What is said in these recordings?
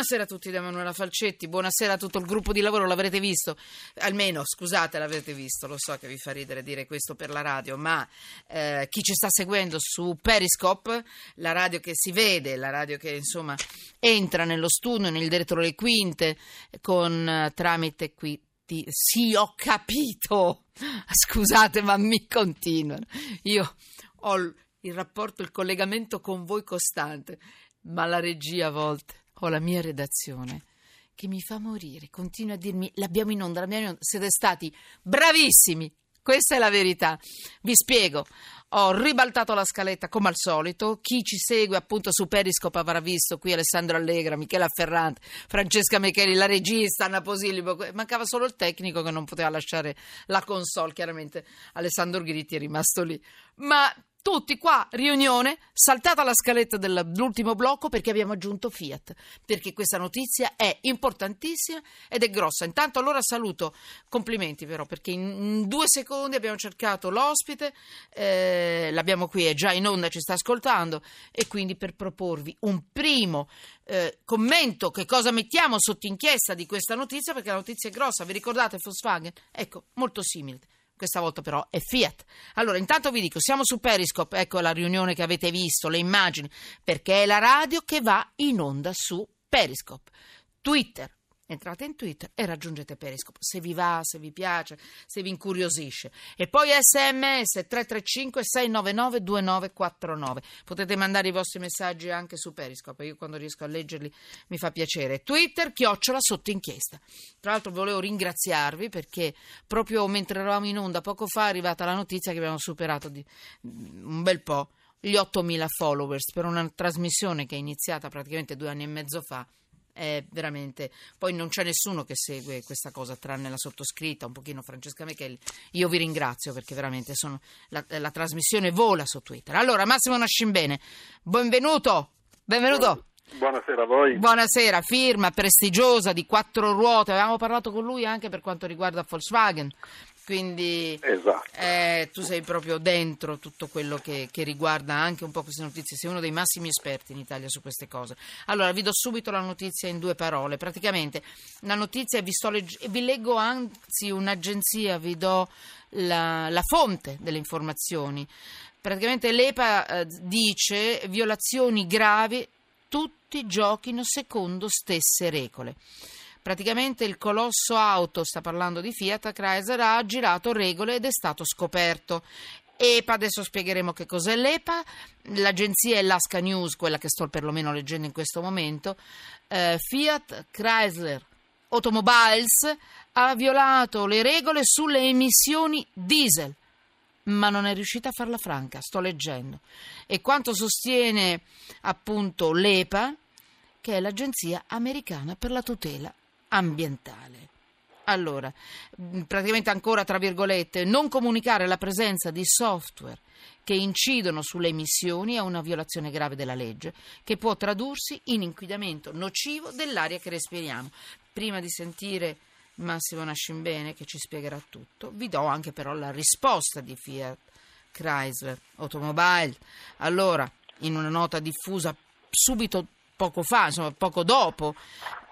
Buonasera a tutti da Emanuela Falcetti, buonasera a tutto il gruppo di lavoro, l'avrete visto, almeno scusate l'avrete visto, lo so che vi fa ridere dire questo per la radio, ma eh, chi ci sta seguendo su Periscope, la radio che si vede, la radio che insomma entra nello studio, nel diretto le quinte, con tramite qui sì, ho capito. Scusate, ma mi continuano. Io ho il rapporto, il collegamento con voi costante, ma la regia a volte ho la mia redazione che mi fa morire, continua a dirmi l'abbiamo in onda, l'abbiamo in onda. Siete stati bravissimi, questa è la verità. Vi spiego. Ho ribaltato la scaletta come al solito. Chi ci segue appunto su Periscope avrà visto qui Alessandro Allegra, Michela Ferrante, Francesca Micheli, la regista, Anna Posillipo. Mancava solo il tecnico che non poteva lasciare la console. Chiaramente Alessandro Gritti è rimasto lì. Ma tutti qua, riunione, saltata la scaletta dell'ultimo blocco perché abbiamo aggiunto Fiat, perché questa notizia è importantissima ed è grossa. Intanto allora saluto, complimenti però, perché in due secondi abbiamo cercato l'ospite, eh, l'abbiamo qui, è già in onda, ci sta ascoltando, e quindi per proporvi un primo eh, commento, che cosa mettiamo sotto inchiesta di questa notizia, perché la notizia è grossa, vi ricordate Volkswagen? Ecco, molto simile questa volta però è Fiat. Allora, intanto vi dico, siamo su Periscope, ecco la riunione che avete visto, le immagini, perché è la radio che va in onda su Periscope. Twitter, entrate in Twitter e raggiungete Periscope se vi va, se vi piace, se vi incuriosisce. E poi sms 335 699 2949. Potete mandare i vostri messaggi anche su Periscope, io quando riesco a leggerli mi fa piacere. Twitter, chiocciola sotto inchiesta. Tra l'altro volevo ringraziarvi perché proprio mentre eravamo in onda poco fa è arrivata la notizia che abbiamo superato di un bel po' gli 8.000 followers per una trasmissione che è iniziata praticamente due anni e mezzo fa è veramente poi non c'è nessuno che segue questa cosa tranne la sottoscritta un pochino Francesca Michelli io vi ringrazio perché veramente sono, la, la trasmissione vola su Twitter allora Massimo Nascimbene benvenuto benvenuto Buonasera a voi. Buonasera, firma prestigiosa di quattro ruote. Avevamo parlato con lui anche per quanto riguarda Volkswagen quindi esatto. eh, tu sei proprio dentro tutto quello che, che, riguarda anche un po' queste notizie, sei uno dei massimi esperti in Italia su queste cose. Allora vi do subito la notizia in due parole, praticamente la notizia vi, sto legg- vi leggo anzi un'agenzia, vi do la, la fonte delle informazioni. Praticamente l'EPA eh, dice violazioni gravi, tutti giochino secondo stesse regole. Praticamente il colosso auto, sta parlando di Fiat Chrysler, ha girato regole ed è stato scoperto. EPA, adesso spiegheremo che cos'è l'EPA, l'agenzia è l'Asca News, quella che sto perlomeno leggendo in questo momento, eh, Fiat Chrysler Automobiles ha violato le regole sulle emissioni diesel, ma non è riuscita a farla franca, sto leggendo. E quanto sostiene appunto l'EPA, che è l'agenzia americana per la tutela ambientale. Allora, praticamente ancora tra virgolette, non comunicare la presenza di software che incidono sulle emissioni è una violazione grave della legge che può tradursi in inquinamento nocivo dell'aria che respiriamo. Prima di sentire Massimo Nascimbene che ci spiegherà tutto, vi do anche però la risposta di Fiat Chrysler Automobile. Allora, in una nota diffusa subito poco fa, insomma poco dopo,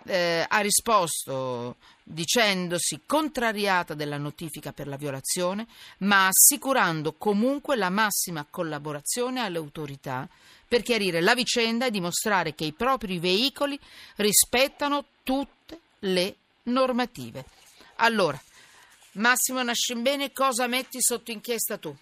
eh, ha risposto dicendosi contrariata della notifica per la violazione, ma assicurando comunque la massima collaborazione alle autorità per chiarire la vicenda e dimostrare che i propri veicoli rispettano tutte le normative. Allora, Massimo Nascimbene, cosa metti sotto inchiesta tu?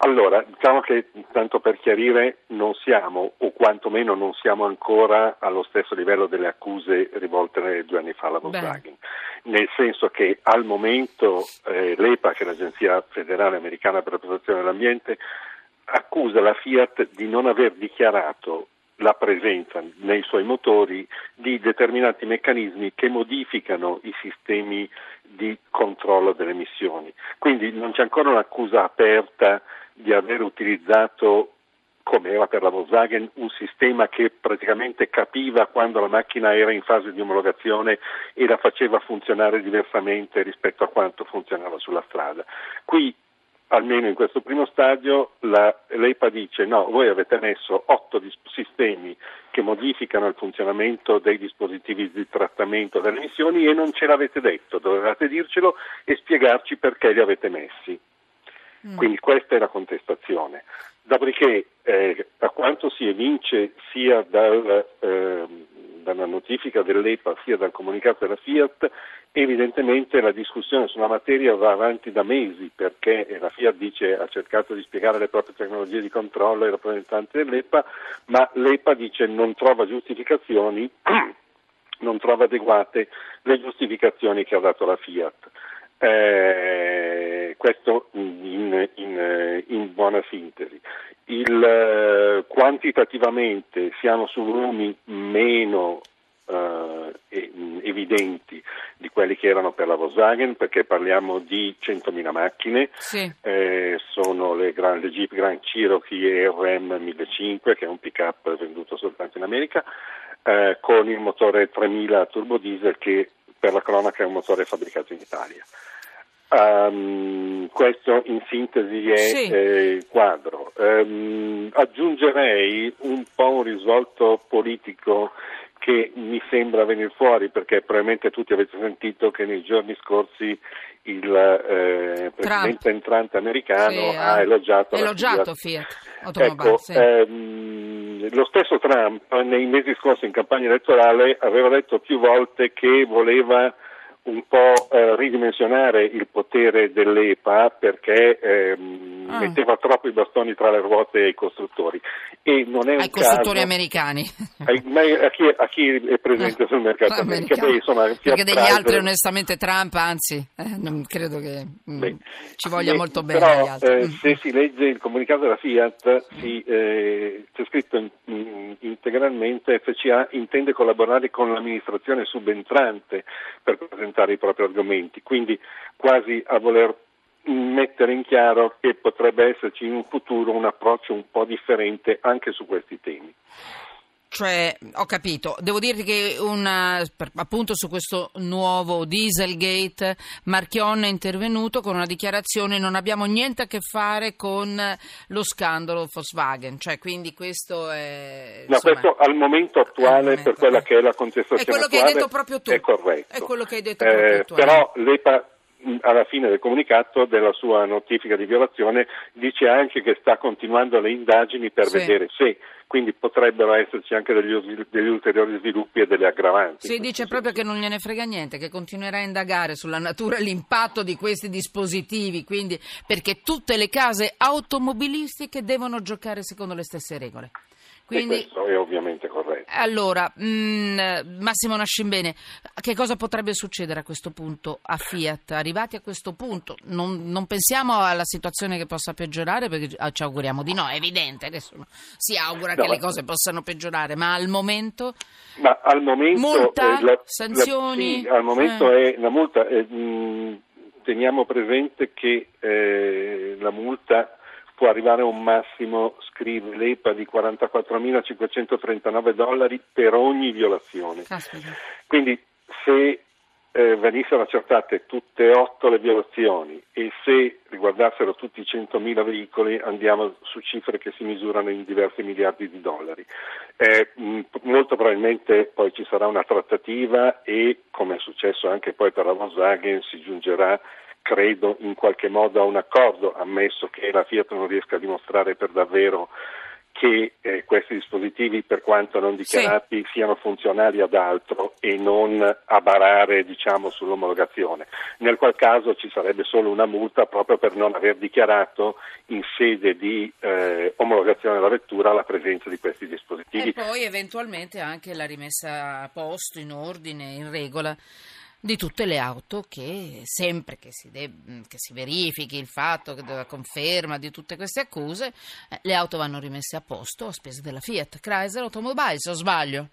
Allora, diciamo che tanto per chiarire non siamo, o quantomeno non siamo ancora allo stesso livello delle accuse rivolte due anni fa alla Volkswagen, Beh. nel senso che al momento eh, l'EPA, che è l'Agenzia federale americana per la protezione dell'ambiente, accusa la Fiat di non aver dichiarato la presenza nei suoi motori di determinati meccanismi che modificano i sistemi di controllo delle emissioni. Quindi non c'è ancora un'accusa aperta di aver utilizzato come era per la Volkswagen, un sistema che praticamente capiva quando la macchina era in fase di omologazione e la faceva funzionare diversamente rispetto a quanto funzionava sulla strada. Qui almeno in questo primo stadio, la, l'EPA dice no, voi avete messo otto dis- sistemi che modificano il funzionamento dei dispositivi di trattamento delle emissioni e non ce l'avete detto, dovevate dircelo e spiegarci perché li avete messi. Mm. Quindi questa è la contestazione. Dopodiché, eh, a quanto si evince sia dal, eh, dalla notifica dell'EPA sia dal comunicato della Fiat, evidentemente la discussione sulla materia va avanti da mesi perché la Fiat dice, ha cercato di spiegare le proprie tecnologie di controllo ai rappresentanti dell'EPA, ma l'EPA dice non trova giustificazioni, non trova adeguate le giustificazioni che ha dato la Fiat. Eh, questo in, in, in, buona sintesi. Il, eh, quantitativamente siamo su volumi meno eh, evidenti di quelli che erano per la Volkswagen perché parliamo di 100.000 macchine, sì. eh, sono le, Grand, le, Jeep Grand Cherokee RM 1500 che è un pick up venduto soltanto in America eh, con il motore 3000 turbo diesel che per la cronaca è un motore fabbricato in Italia. Um, questo in sintesi è sì. eh, il quadro. Um, aggiungerei un po' un risvolto politico che mi sembra venire fuori perché probabilmente tutti avete sentito che nei giorni scorsi il eh, presidente entrante americano sì, ha elogiato, elogiato Fiat. Fiat ecco, sì. ehm, lo stesso Trump nei mesi scorsi in campagna elettorale aveva detto più volte che voleva un po' eh, ridimensionare il potere dell'EPA perché ehm, ah. metteva troppo i bastoni tra le ruote ai costruttori. E non è ai costruttori caso, americani. Ai, a, chi, a, chi, è presente sul mercato americano. Beh, insomma, perché degli altri onestamente Trump, anzi, eh, non credo che mm, Beh, ci voglia beh, molto bene. Però, eh, se si legge il comunicato della Fiat si, eh, c'è scritto in, in, integralmente FCA intende collaborare con l'amministrazione subentrante per presentare i propri argomenti, quindi quasi a voler mettere in chiaro che potrebbe esserci in un futuro un approccio un po' differente anche su questi temi. Cioè, ho capito, devo dirti che una, appunto su questo nuovo Dieselgate Marchion è intervenuto con una dichiarazione non abbiamo niente a che fare con lo scandalo Volkswagen, cioè quindi questo è... Insomma, no, questo al momento attuale al momento, per quella eh. che è la contestazione È quello che hai detto proprio tu. È corretto. È quello che hai detto eh, tu. Però l'EPA alla fine del comunicato della sua notifica di violazione dice anche che sta continuando le indagini per sì. vedere se quindi potrebbero esserci anche degli, degli, ulteriori sviluppi e delle aggravanti. Si dice senso. proprio che non gliene frega niente, che continuerà a indagare sulla natura e l'impatto di questi dispositivi, quindi, perché tutte le case automobilistiche devono giocare secondo le stesse regole. Quindi, e questo è ovviamente corretto. Allora, mh, mm, Massimo Nascimbene, che cosa potrebbe succedere a questo punto a Fiat? Arrivati a questo punto, non, non pensiamo alla situazione che possa peggiorare, perché ci auguriamo di no, è evidente, nessuno si augura no, che le cose possano peggiorare, ma al momento... Ma al momento... Multa, eh, la, sanzioni... La, sì, al momento eh. è la multa... Eh, mh, teniamo presente che eh, la multa può arrivare a un massimo, scrive l'EPA, di 44.539 dollari per ogni violazione. Caspita. Quindi se eh, venissero accertate tutte e otto le violazioni e se riguardassero tutti i 100.000 veicoli andiamo su cifre che si misurano in diversi miliardi di dollari. Eh, mh, molto probabilmente poi ci sarà una trattativa e, come è successo anche poi per la Volkswagen, si giungerà credo in qualche modo a un accordo, ammesso che la Fiat non riesca a dimostrare per davvero che eh, questi dispositivi, per quanto non dichiarati, sì. siano funzionali ad altro e non a barare diciamo, sull'omologazione, nel qual caso ci sarebbe solo una multa proprio per non aver dichiarato in sede di eh, omologazione della vettura la presenza di questi dispositivi. E poi eventualmente anche la rimessa a posto, in ordine, in regola di tutte le auto che sempre che si, de- che si verifichi il fatto che della conferma di tutte queste accuse, eh, le auto vanno rimesse a posto a spese della Fiat, Chrysler Automobiles, o sbaglio?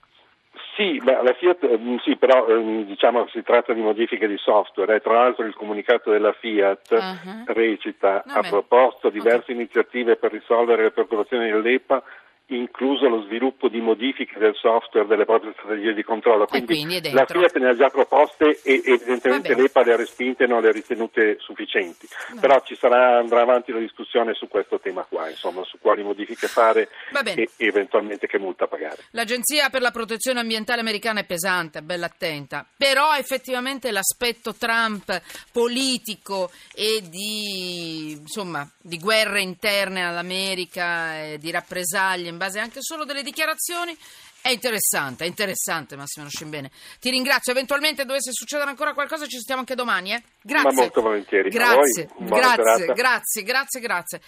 Sì, beh, la Fiat, eh, sì, però eh, diciamo si tratta di modifiche di software. Eh. Tra l'altro il comunicato della Fiat uh-huh. recita no, ha proposto diverse okay. iniziative per risolvere le preoccupazioni dell'EPA incluso lo sviluppo di modifiche del software delle proprie strategie di controllo. Quindi, quindi la Fiat ne ha già proposte e evidentemente l'EPA le ha respinte e non le ha ritenute sufficienti. No. Però ci sarà, andrà avanti la discussione su questo tema qua, insomma, su quali modifiche fare e, eventualmente che multa pagare. L'Agenzia per la protezione ambientale americana è pesante, bella attenta, però effettivamente l'aspetto Trump politico e di, insomma, di guerre interne all'America, di rappresaglie in base anche solo delle dichiarazioni, è interessante, è interessante Massimo Scimbene. Ti ringrazio, eventualmente dovesse succedere ancora qualcosa ci sentiamo anche domani, eh? Grazie. Ma molto volentieri. Grazie, grazie, grazie, grazie, grazie.